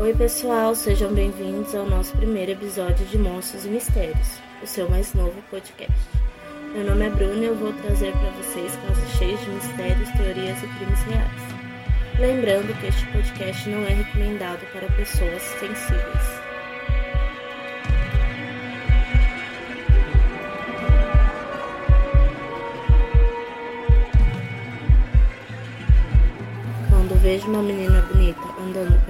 Oi, pessoal, sejam bem-vindos ao nosso primeiro episódio de Monstros e Mistérios, o seu mais novo podcast. Meu nome é Bruna e eu vou trazer para vocês casos cheios de mistérios, teorias e crimes reais. Lembrando que este podcast não é recomendado para pessoas sensíveis. Quando vejo uma menina bonita andando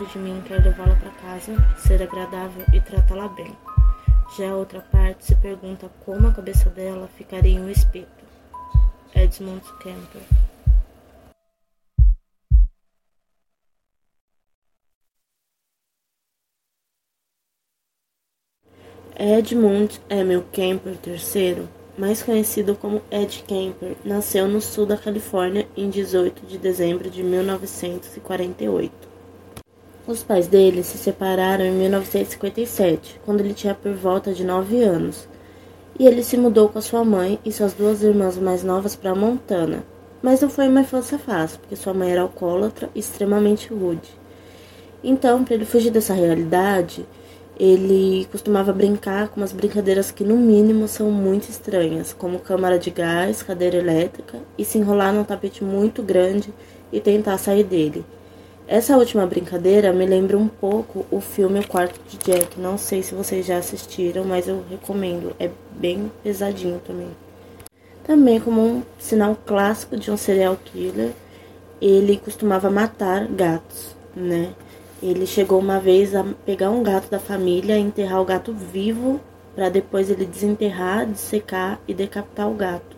parte de mim quer levá-la para casa, ser agradável e tratá-la bem. Já a outra parte se pergunta como a cabeça dela ficaria em um espeto. Edmund Kemper Edmund Emil Kemper III mais conhecido como Ed Kemper, nasceu no sul da Califórnia em 18 de dezembro de 1948. Os pais dele se separaram em 1957, quando ele tinha por volta de 9 anos, e ele se mudou com a sua mãe e suas duas irmãs mais novas para Montana. Mas não foi uma infância fácil, porque sua mãe era alcoólatra e extremamente rude. Então, para ele fugir dessa realidade, ele costumava brincar com umas brincadeiras que, no mínimo, são muito estranhas, como câmara de gás, cadeira elétrica e se enrolar num tapete muito grande e tentar sair dele. Essa última brincadeira me lembra um pouco o filme O Quarto de Jack. Não sei se vocês já assistiram, mas eu recomendo. É bem pesadinho também. Também, como um sinal clássico de um serial killer, ele costumava matar gatos, né? Ele chegou uma vez a pegar um gato da família, enterrar o gato vivo, para depois ele desenterrar, dissecar e decapitar o gato.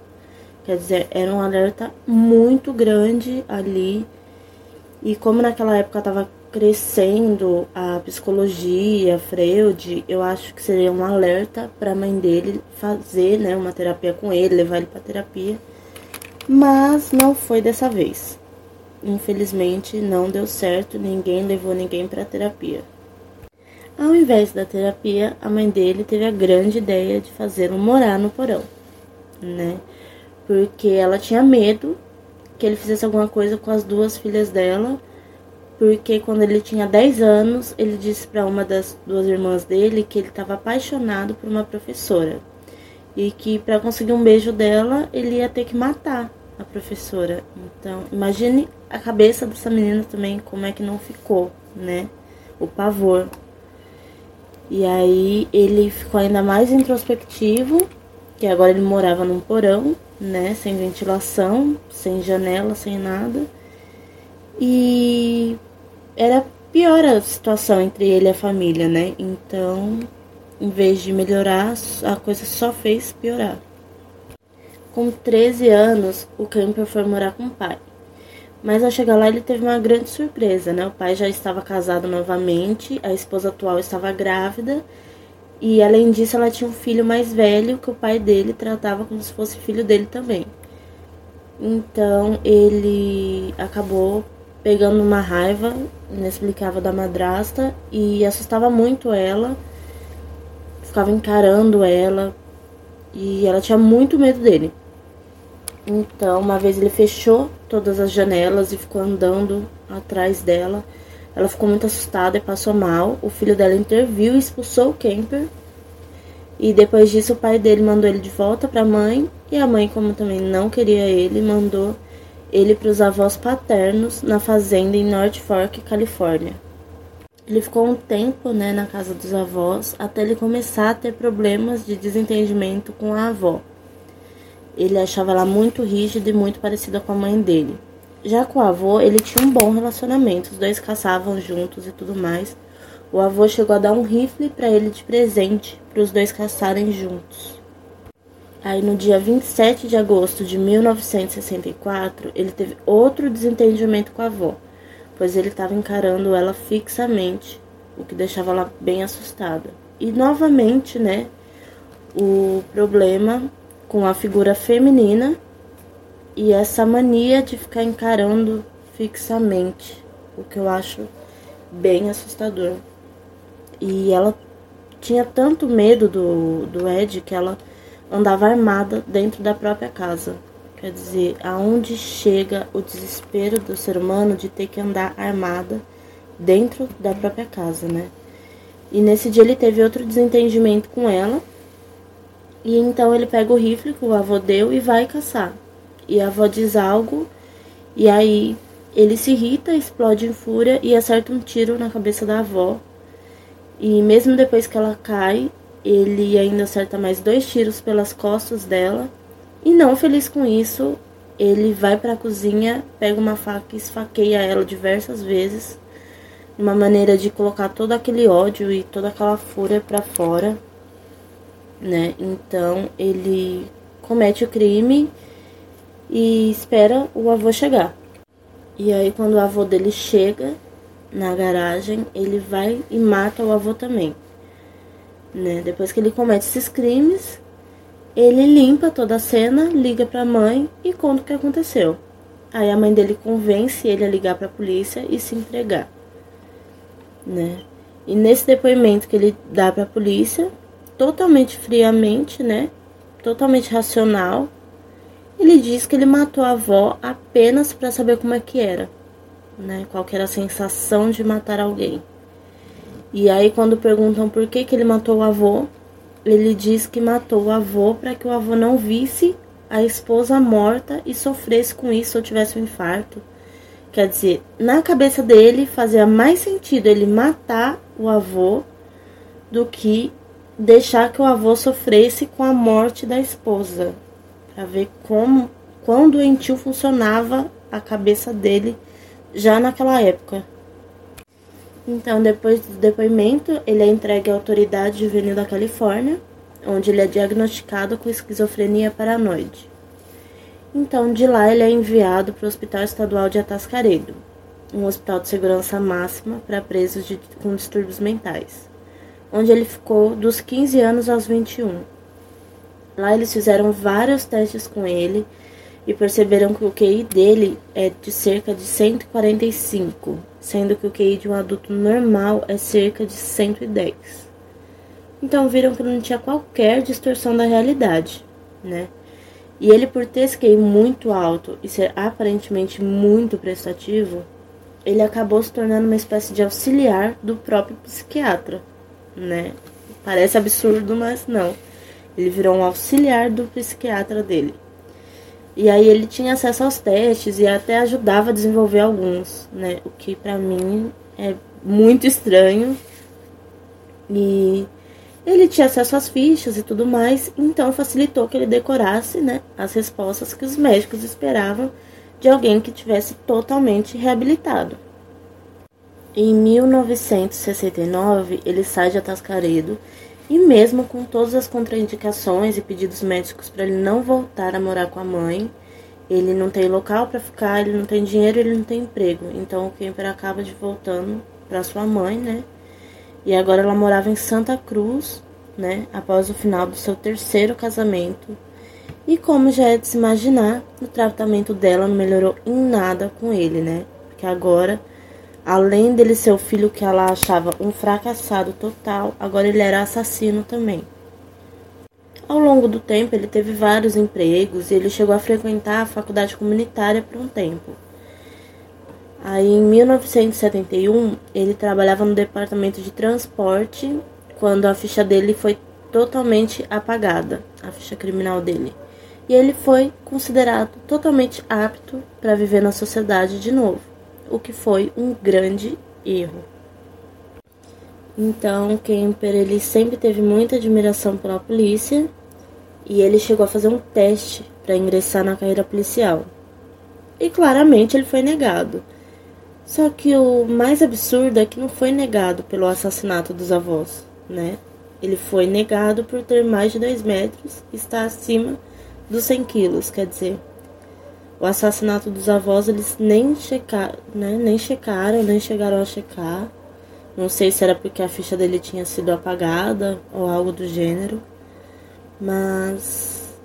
Quer dizer, era um alerta muito grande ali. E como naquela época estava crescendo a psicologia, Freud, eu acho que seria um alerta para a mãe dele fazer, né, uma terapia com ele, levar ele para terapia. Mas não foi dessa vez. Infelizmente, não deu certo, ninguém levou ninguém para terapia. Ao invés da terapia, a mãe dele teve a grande ideia de um morar no porão, né? Porque ela tinha medo que ele fizesse alguma coisa com as duas filhas dela, porque quando ele tinha 10 anos, ele disse para uma das duas irmãs dele que ele estava apaixonado por uma professora e que para conseguir um beijo dela, ele ia ter que matar a professora. Então, imagine a cabeça dessa menina também, como é que não ficou, né? O pavor. E aí ele ficou ainda mais introspectivo, que agora ele morava num porão, né? Sem ventilação, sem janela, sem nada. E era pior a situação entre ele e a família, né? Então, em vez de melhorar, a coisa só fez piorar. Com 13 anos, o Camper foi morar com o pai. Mas ao chegar lá, ele teve uma grande surpresa, né? O pai já estava casado novamente, a esposa atual estava grávida, e além disso, ela tinha um filho mais velho que o pai dele tratava como se fosse filho dele também. Então ele acabou pegando uma raiva inexplicável da madrasta e assustava muito ela, ficava encarando ela e ela tinha muito medo dele. Então, uma vez ele fechou todas as janelas e ficou andando atrás dela. Ela ficou muito assustada e passou mal. O filho dela interviu e expulsou o camper. E depois disso, o pai dele mandou ele de volta para a mãe. E a mãe, como também não queria ele, mandou ele para os avós paternos na fazenda em North Fork, Califórnia. Ele ficou um tempo né, na casa dos avós até ele começar a ter problemas de desentendimento com a avó. Ele achava ela muito rígida e muito parecida com a mãe dele. Já com o avô, ele tinha um bom relacionamento, os dois caçavam juntos e tudo mais. O avô chegou a dar um rifle para ele de presente, para os dois caçarem juntos. Aí no dia 27 de agosto de 1964, ele teve outro desentendimento com a avó, pois ele estava encarando ela fixamente, o que deixava ela bem assustada. E novamente, né, o problema com a figura feminina e essa mania de ficar encarando fixamente, o que eu acho bem assustador. E ela tinha tanto medo do, do Ed que ela andava armada dentro da própria casa. Quer dizer, aonde chega o desespero do ser humano de ter que andar armada dentro da própria casa, né? E nesse dia ele teve outro desentendimento com ela. E então ele pega o rifle que o avô deu e vai caçar. E a avó diz algo, e aí ele se irrita, explode em fúria e acerta um tiro na cabeça da avó. E mesmo depois que ela cai, ele ainda acerta mais dois tiros pelas costas dela. E não feliz com isso, ele vai para a cozinha, pega uma faca e esfaqueia ela diversas vezes, uma maneira de colocar todo aquele ódio e toda aquela fúria para fora, né? Então ele comete o crime e espera o avô chegar. E aí quando o avô dele chega na garagem, ele vai e mata o avô também. Né? Depois que ele comete esses crimes, ele limpa toda a cena, liga para a mãe e conta o que aconteceu. Aí a mãe dele convence ele a ligar para a polícia e se entregar, né? E nesse depoimento que ele dá para a polícia, totalmente friamente, né? Totalmente racional, ele diz que ele matou a avó apenas para saber como é que era, né? Qual era a sensação de matar alguém. E aí quando perguntam por que que ele matou o avô, ele diz que matou o avô para que o avô não visse a esposa morta e sofresse com isso ou tivesse um infarto. Quer dizer, na cabeça dele fazia mais sentido ele matar o avô do que deixar que o avô sofresse com a morte da esposa. Para ver como quão doentio funcionava a cabeça dele já naquela época. Então, depois do depoimento, ele é entregue à autoridade juvenil da Califórnia, onde ele é diagnosticado com esquizofrenia paranoide. Então, de lá, ele é enviado para o Hospital Estadual de Atascaredo, um hospital de segurança máxima para presos de, com distúrbios mentais, onde ele ficou dos 15 anos aos 21. Lá, eles fizeram vários testes com ele e perceberam que o QI dele é de cerca de 145, sendo que o QI de um adulto normal é cerca de 110. Então viram que não tinha qualquer distorção da realidade, né? E ele, por ter esse QI muito alto e ser aparentemente muito prestativo, ele acabou se tornando uma espécie de auxiliar do próprio psiquiatra, né? Parece absurdo, mas não. Ele virou um auxiliar do psiquiatra dele. E aí ele tinha acesso aos testes e até ajudava a desenvolver alguns, né? O que para mim é muito estranho. E ele tinha acesso às fichas e tudo mais, então facilitou que ele decorasse, né, as respostas que os médicos esperavam de alguém que tivesse totalmente reabilitado. Em 1969, ele sai de Atascaredo e mesmo com todas as contraindicações e pedidos médicos para ele não voltar a morar com a mãe, ele não tem local para ficar, ele não tem dinheiro, ele não tem emprego. Então o Kemper acaba de voltando para sua mãe, né? E agora ela morava em Santa Cruz, né? Após o final do seu terceiro casamento. E como já é de se imaginar, o tratamento dela não melhorou em nada com ele, né? Porque agora Além dele ser o filho que ela achava um fracassado total, agora ele era assassino também. Ao longo do tempo, ele teve vários empregos e ele chegou a frequentar a faculdade comunitária por um tempo. Aí, em 1971, ele trabalhava no departamento de transporte quando a ficha dele foi totalmente apagada, a ficha criminal dele. E ele foi considerado totalmente apto para viver na sociedade de novo o que foi um grande erro. Então, Kemper ele sempre teve muita admiração pela polícia e ele chegou a fazer um teste para ingressar na carreira policial. E claramente ele foi negado. Só que o mais absurdo é que não foi negado pelo assassinato dos avós, né? Ele foi negado por ter mais de 2 metros e estar acima dos 100 quilos, quer dizer, o assassinato dos avós eles nem checaram, né? Nem checaram, nem chegaram a checar. Não sei se era porque a ficha dele tinha sido apagada ou algo do gênero. Mas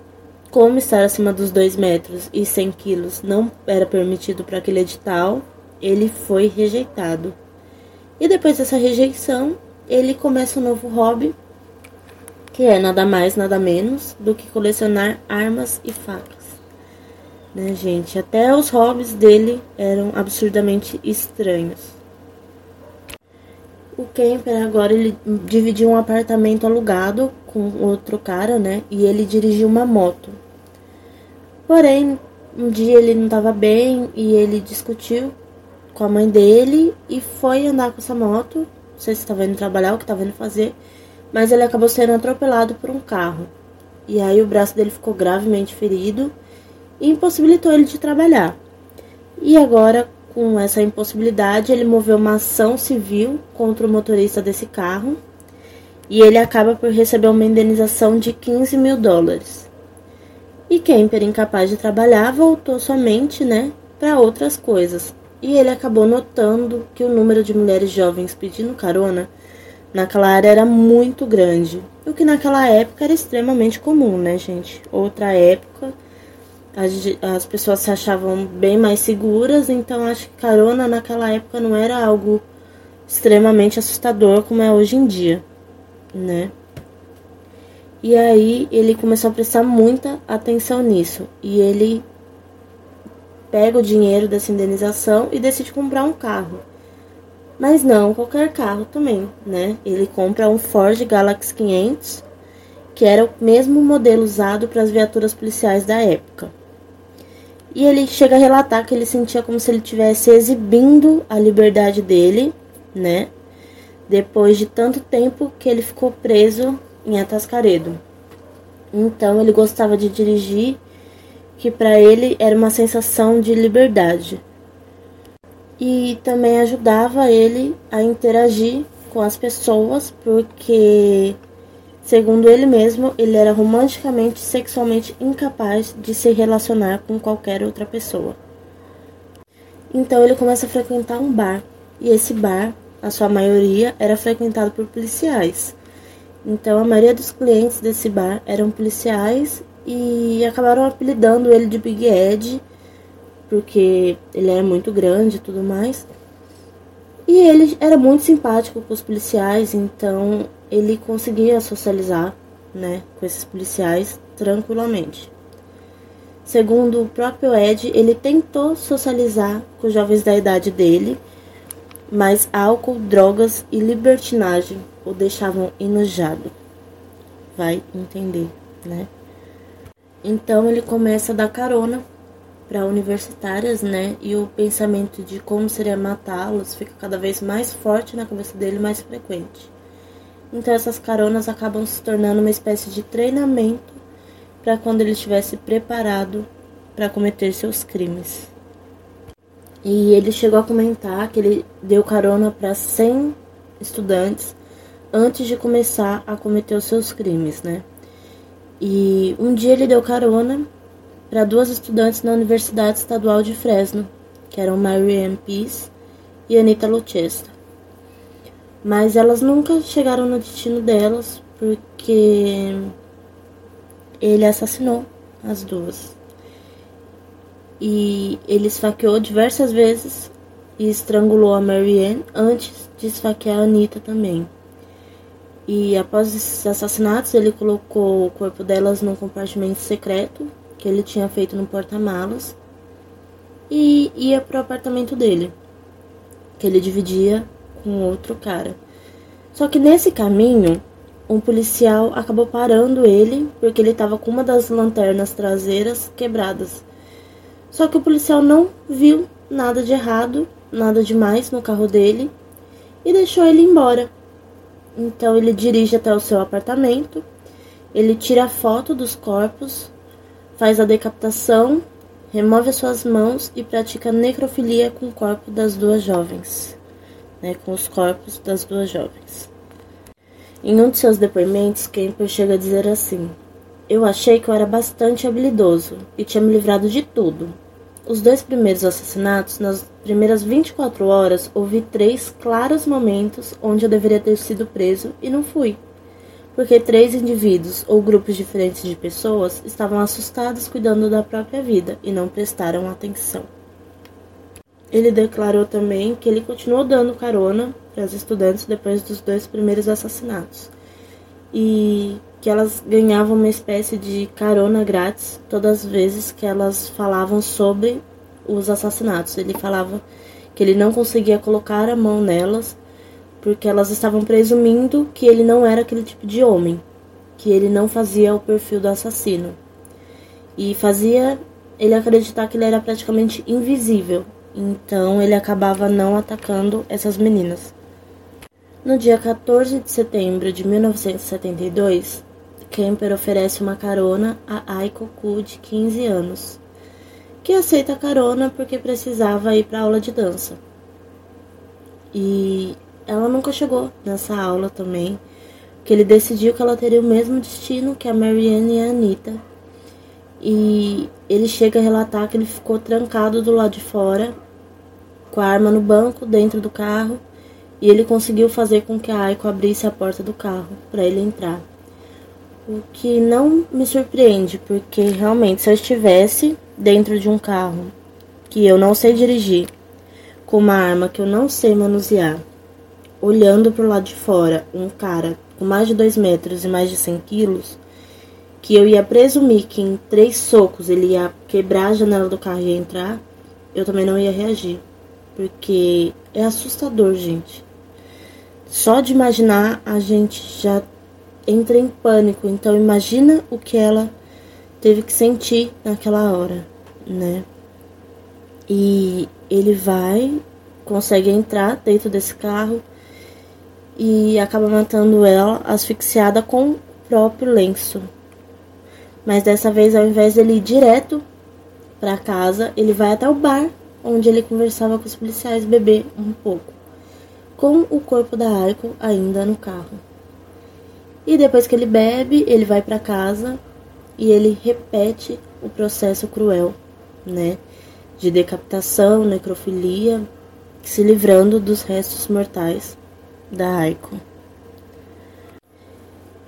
como estar acima dos 2 metros e 100 quilos não era permitido para aquele edital, ele foi rejeitado. E depois dessa rejeição, ele começa um novo hobby, que é nada mais, nada menos do que colecionar armas e facas né, gente? Até os hobbies dele eram absurdamente estranhos. o Kemper agora ele dividiu um apartamento alugado com outro cara, né? E ele dirigiu uma moto. Porém, um dia ele não estava bem e ele discutiu com a mãe dele e foi andar com essa moto. Não sei se estava indo trabalhar o que estava indo fazer, mas ele acabou sendo atropelado por um carro. E aí o braço dele ficou gravemente ferido e impossibilitou ele de trabalhar. E agora, com essa impossibilidade, ele moveu uma ação civil contra o motorista desse carro e ele acaba por receber uma indenização de 15 mil dólares. E Kemper, incapaz de trabalhar, voltou somente né, para outras coisas. E ele acabou notando que o número de mulheres jovens pedindo carona naquela área era muito grande. O que naquela época era extremamente comum, né, gente? Outra época, as, as pessoas se achavam bem mais seguras, então acho que carona naquela época não era algo extremamente assustador como é hoje em dia, né? E aí ele começou a prestar muita atenção nisso. E ele pega o dinheiro dessa indenização e decide comprar um carro. Mas não qualquer carro também, né? Ele compra um Ford Galaxy 500, que era o mesmo modelo usado para as viaturas policiais da época. E ele chega a relatar que ele sentia como se ele estivesse exibindo a liberdade dele, né? Depois de tanto tempo que ele ficou preso em Atascaredo. Então ele gostava de dirigir, que para ele era uma sensação de liberdade. E também ajudava ele a interagir com as pessoas, porque segundo ele mesmo, ele era romanticamente e sexualmente incapaz de se relacionar com qualquer outra pessoa. Então ele começa a frequentar um bar, e esse bar, a sua maioria, era frequentado por policiais. Então a maioria dos clientes desse bar eram policiais e acabaram apelidando ele de Big Ed, porque ele era muito grande e tudo mais. E ele era muito simpático com os policiais, então ele conseguia socializar, né, com esses policiais tranquilamente. Segundo o próprio Ed, ele tentou socializar com os jovens da idade dele, mas álcool, drogas e libertinagem o deixavam enojado. Vai entender, né? Então ele começa a dar carona para universitárias, né? E o pensamento de como seria matá-los fica cada vez mais forte na cabeça dele, mais frequente. Então essas caronas acabam se tornando uma espécie de treinamento para quando ele estivesse preparado para cometer seus crimes. E ele chegou a comentar que ele deu carona para 100 estudantes antes de começar a cometer os seus crimes, né? E um dia ele deu carona para duas estudantes na Universidade Estadual de Fresno, que eram Marianne Peace e Anita Luchesta. Mas elas nunca chegaram no destino delas porque ele assassinou as duas. E ele esfaqueou diversas vezes e estrangulou a Marianne antes de esfaquear a Anita também. E após esses assassinatos, ele colocou o corpo delas num compartimento secreto que ele tinha feito no porta-malas e ia pro apartamento dele, que ele dividia com outro cara. Só que nesse caminho, um policial acabou parando ele porque ele estava com uma das lanternas traseiras quebradas. Só que o policial não viu nada de errado, nada demais no carro dele e deixou ele embora. Então ele dirige até o seu apartamento, ele tira a foto dos corpos, faz a decapitação, remove as suas mãos e pratica necrofilia com o corpo das duas jovens, né, com os corpos das duas jovens. Em um de seus depoimentos, Kemper chega a dizer assim: Eu achei que eu era bastante habilidoso e tinha me livrado de tudo, os dois primeiros assassinatos, nas primeiras 24 horas, houve três claros momentos onde eu deveria ter sido preso e não fui. Porque três indivíduos ou grupos diferentes de pessoas estavam assustados cuidando da própria vida e não prestaram atenção. Ele declarou também que ele continuou dando carona para as estudantes depois dos dois primeiros assassinatos. E que elas ganhavam uma espécie de carona grátis todas as vezes que elas falavam sobre os assassinatos. Ele falava que ele não conseguia colocar a mão nelas porque elas estavam presumindo que ele não era aquele tipo de homem, que ele não fazia o perfil do assassino. E fazia ele acreditar que ele era praticamente invisível, então ele acabava não atacando essas meninas. No dia 14 de setembro de 1972, Kemper oferece uma carona a Aiko Ku, de 15 anos, que aceita a carona porque precisava ir para aula de dança. E ela nunca chegou nessa aula também, que ele decidiu que ela teria o mesmo destino que a Marianne e a Anita. E ele chega a relatar que ele ficou trancado do lado de fora, com a arma no banco, dentro do carro, e ele conseguiu fazer com que a Aiko abrisse a porta do carro para ele entrar. O que não me surpreende, porque realmente se eu estivesse dentro de um carro que eu não sei dirigir, com uma arma que eu não sei manusear, olhando para o lado de fora um cara com mais de 2 metros e mais de 100 quilos, que eu ia presumir que em três socos ele ia quebrar a janela do carro e ia entrar, eu também não ia reagir. Porque é assustador, gente. Só de imaginar a gente já entra em pânico. Então imagina o que ela teve que sentir naquela hora, né? E ele vai, consegue entrar dentro desse carro e acaba matando ela asfixiada com o próprio lenço. Mas dessa vez, ao invés dele ir direto para casa, ele vai até o bar onde ele conversava com os policiais beber um pouco, com o corpo da Aiko ainda no carro. E depois que ele bebe, ele vai para casa e ele repete o processo cruel, né? De decapitação, necrofilia, se livrando dos restos mortais da Aiko.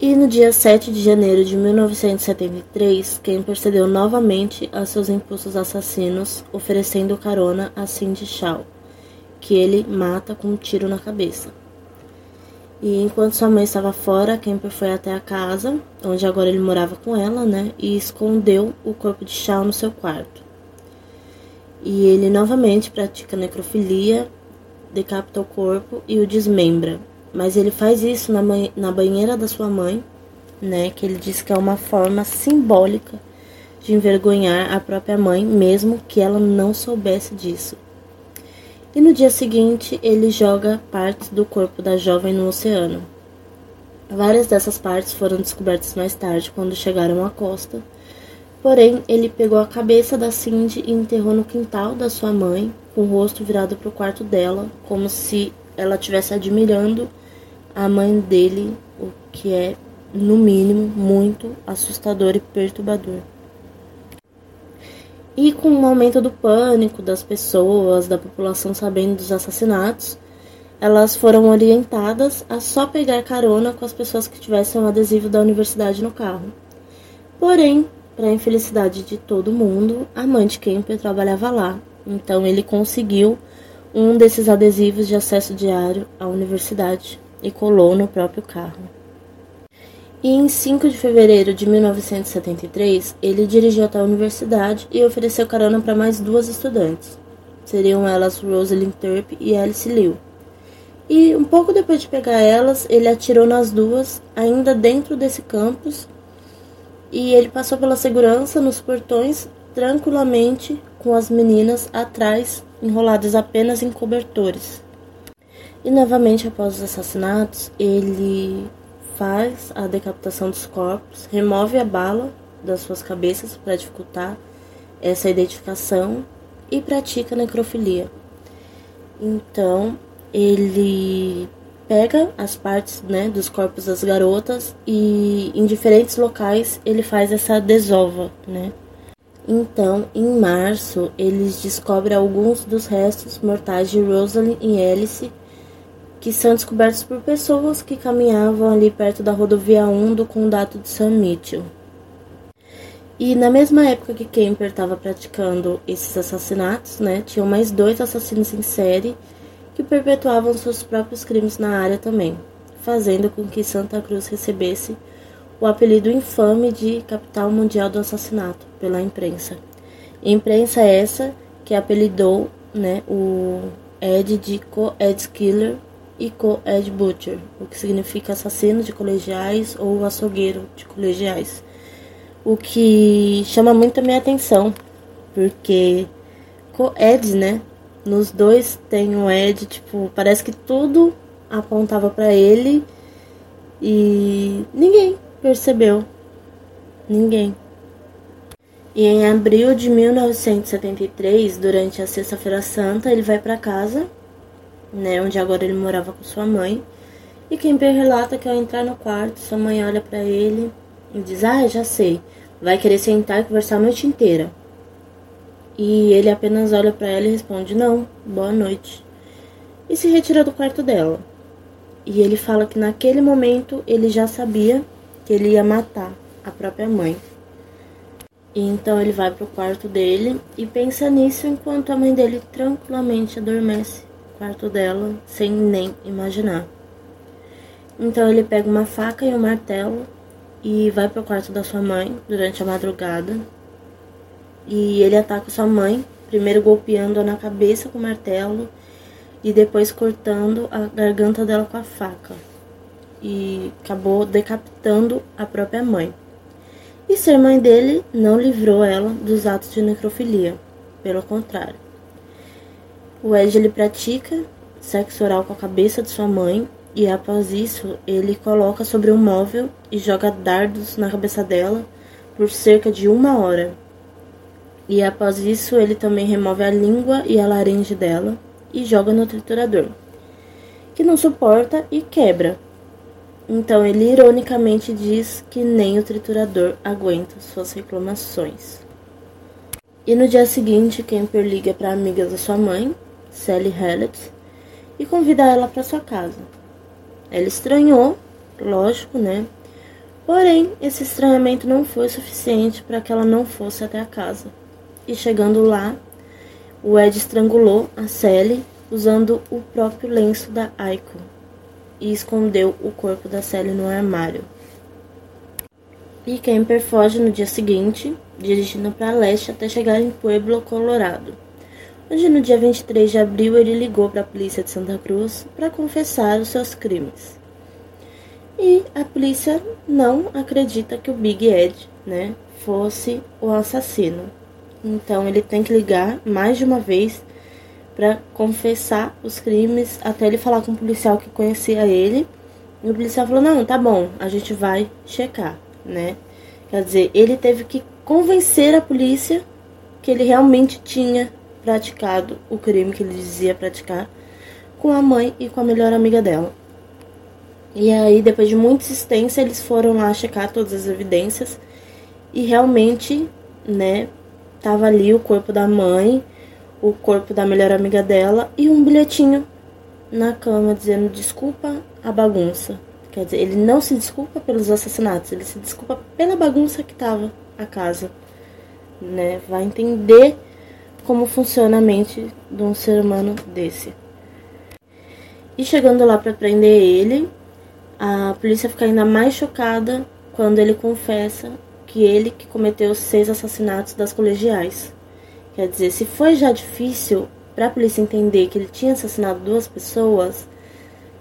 E no dia 7 de janeiro de 1973, Ken procedeu novamente a seus impulsos assassinos, oferecendo carona a Cindy Shaw, que ele mata com um tiro na cabeça. E enquanto sua mãe estava fora, Kemper foi até a casa, onde agora ele morava com ela, né? E escondeu o corpo de Shaw no seu quarto. E ele novamente pratica necrofilia, decapita o corpo e o desmembra. Mas ele faz isso na, na banheira da sua mãe, né? Que ele diz que é uma forma simbólica de envergonhar a própria mãe, mesmo que ela não soubesse disso. E no dia seguinte, ele joga partes do corpo da jovem no oceano. Várias dessas partes foram descobertas mais tarde, quando chegaram à costa. Porém, ele pegou a cabeça da Cindy e enterrou no quintal da sua mãe, com o rosto virado para o quarto dela, como se ela estivesse admirando a mãe dele, o que é, no mínimo, muito assustador e perturbador. E com o aumento do pânico das pessoas, da população sabendo dos assassinatos, elas foram orientadas a só pegar carona com as pessoas que tivessem um adesivo da universidade no carro. Porém, para a infelicidade de todo mundo, a mãe de Kemper trabalhava lá, então ele conseguiu um desses adesivos de acesso diário à universidade e colou no próprio carro. E em 5 de fevereiro de 1973, ele dirigiu até a universidade e ofereceu carona para mais duas estudantes. Seriam elas Rosalind Turp e Alice Liu. E um pouco depois de pegar elas, ele atirou nas duas, ainda dentro desse campus, e ele passou pela segurança nos portões tranquilamente com as meninas atrás, enroladas apenas em cobertores. E novamente após os assassinatos, ele faz a decapitação dos corpos, remove a bala das suas cabeças para dificultar essa identificação e pratica necrofilia. Então, ele pega as partes né, dos corpos das garotas e em diferentes locais ele faz essa desova, né? Então, em março, eles descobrem alguns dos restos mortais de Rosalind e Alice que são descobertos por pessoas que caminhavam ali perto da rodovia 1 do condado de San Mitchell. E na mesma época que Kemper estava praticando esses assassinatos, né, tinham mais dois assassinos em série que perpetuavam seus próprios crimes na área também, fazendo com que Santa Cruz recebesse o apelido infame de capital mundial do assassinato pela imprensa. imprensa essa que apelidou né, o Ed de Co-Ed Killer e co-ed butcher, o que significa assassino de colegiais ou açougueiro de colegiais. O que chama muito a minha atenção, porque co-ed, né? Nos dois tem o ed, tipo, parece que tudo apontava para ele e ninguém percebeu. Ninguém. E em abril de 1973, durante a Sexta-feira Santa, ele vai para casa, né, onde agora ele morava com sua mãe. E Kemper relata que ao entrar no quarto, sua mãe olha para ele e diz: "Ah, já sei. Vai querer sentar e conversar a noite inteira." E ele apenas olha para ela e responde: "Não, boa noite." E se retira do quarto dela. E ele fala que naquele momento ele já sabia que ele ia matar a própria mãe. E então ele vai para o quarto dele e pensa nisso enquanto a mãe dele tranquilamente adormece quarto dela, sem nem imaginar. Então ele pega uma faca e um martelo e vai para o quarto da sua mãe durante a madrugada. E ele ataca sua mãe, primeiro golpeando-a na cabeça com o martelo e depois cortando a garganta dela com a faca. E acabou decapitando a própria mãe. E ser mãe dele não livrou ela dos atos de necrofilia, pelo contrário. O Ed ele pratica sexo oral com a cabeça de sua mãe e após isso ele coloca sobre um móvel e joga dardos na cabeça dela por cerca de uma hora. E após isso ele também remove a língua e a laringe dela e joga no triturador, que não suporta e quebra, então ele ironicamente diz que nem o triturador aguenta suas reclamações. E no dia seguinte, Kemper liga para a amiga da sua mãe, Sally Hallett, e convida ela para sua casa. Ela estranhou, lógico, né? Porém, esse estranhamento não foi suficiente para que ela não fosse até a casa. E chegando lá, o Ed estrangulou a Sally usando o próprio lenço da Aiko, e escondeu o corpo da Sally no armário. E Kemper foge no dia seguinte, dirigindo para leste até chegar em Pueblo, Colorado, onde no dia 23 de abril ele ligou para a polícia de Santa Cruz para confessar os seus crimes. E a polícia não acredita que o Big Ed, né, fosse o assassino. Então ele tem que ligar mais de uma vez para confessar os crimes até ele falar com um policial que conhecia ele. E o policial falou: "Não, tá bom, a gente vai checar", né? Quer dizer, ele teve que convencer a polícia que ele realmente tinha praticado o crime que ele dizia praticar com a mãe e com a melhor amiga dela. E aí, depois de muita insistência, eles foram lá checar todas as evidências e realmente, né, tava ali o corpo da mãe, o corpo da melhor amiga dela e um bilhetinho na cama dizendo desculpa a bagunça. Quer dizer, ele não se desculpa pelos assassinatos, ele se desculpa pela bagunça que tava a casa. Né? Vai entender como funciona a mente de um ser humano desse. E chegando lá para prender ele, a polícia fica ainda mais chocada quando ele confessa que ele que cometeu os seis assassinatos das colegiais. Quer dizer, se foi já difícil para a polícia entender que ele tinha assassinado duas pessoas,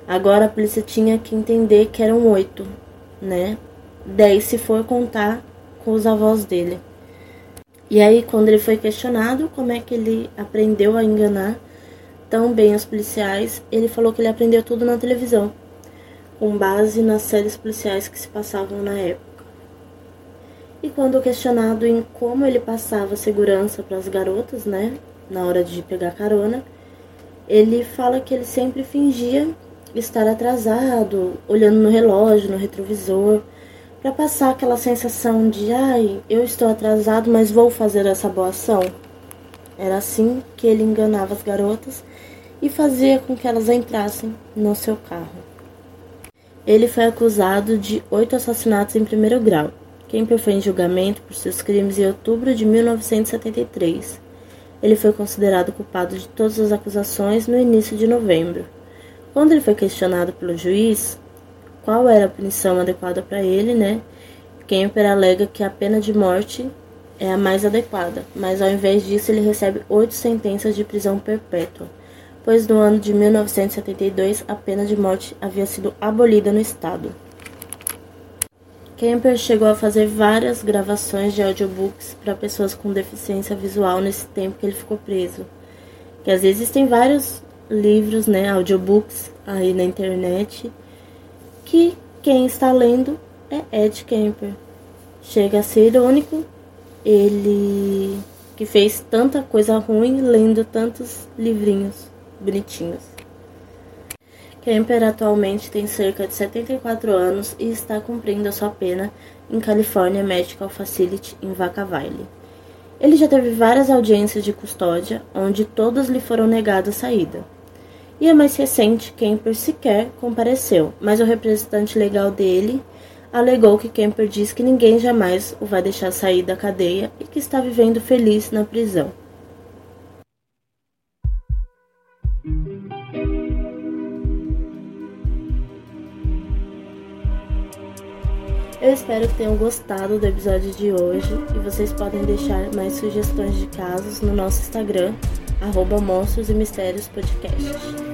agora a polícia tinha que entender que eram oito, né? Dez se for contar com os avós dele. E aí, quando ele foi questionado como é que ele aprendeu a enganar tão bem os policiais, ele falou que ele aprendeu tudo na televisão, com base nas séries policiais que se passavam na época. E quando questionado em como ele passava segurança para as garotas, né, na hora de pegar carona, ele fala que ele sempre fingia estar atrasado, olhando no relógio, no retrovisor, para passar aquela sensação de, ai, eu estou atrasado, mas vou fazer essa boa ação. Era assim que ele enganava as garotas e fazia com que elas entrassem no seu carro. Ele foi acusado de oito assassinatos em primeiro grau Kemper foi em julgamento por seus crimes em outubro de 1973. Ele foi considerado culpado de todas as acusações no início de novembro. Quando ele foi questionado pelo juiz qual era a punição adequada para ele, né? Kemper alega que a pena de morte é a mais adequada, mas ao invés disso ele recebe oito sentenças de prisão perpétua, pois no ano de 1972 a pena de morte havia sido abolida no estado. Kemper chegou a fazer várias gravações de audiobooks para pessoas com deficiência visual nesse tempo que ele ficou preso. Que às vezes existem vários livros, né, audiobooks aí na internet, que quem está lendo é Ed Kemper. Chega a ser irônico, ele que fez tanta coisa ruim lendo tantos livrinhos bonitinhos. Kemper atualmente tem cerca de 74 anos e está cumprindo a sua pena em California Medical Facility em Vacaville. Ele já teve várias audiências de custódia, onde todas lhe foram negadas saída. E a mais recente, Kemper sequer compareceu, mas o representante legal dele alegou que Kemper diz que ninguém jamais o vai deixar sair da cadeia e que está vivendo feliz na prisão. Eu espero que tenham gostado do episódio de hoje e vocês podem deixar mais sugestões de casos no nosso Instagram, arroba Monstros e Mistérios Podcast.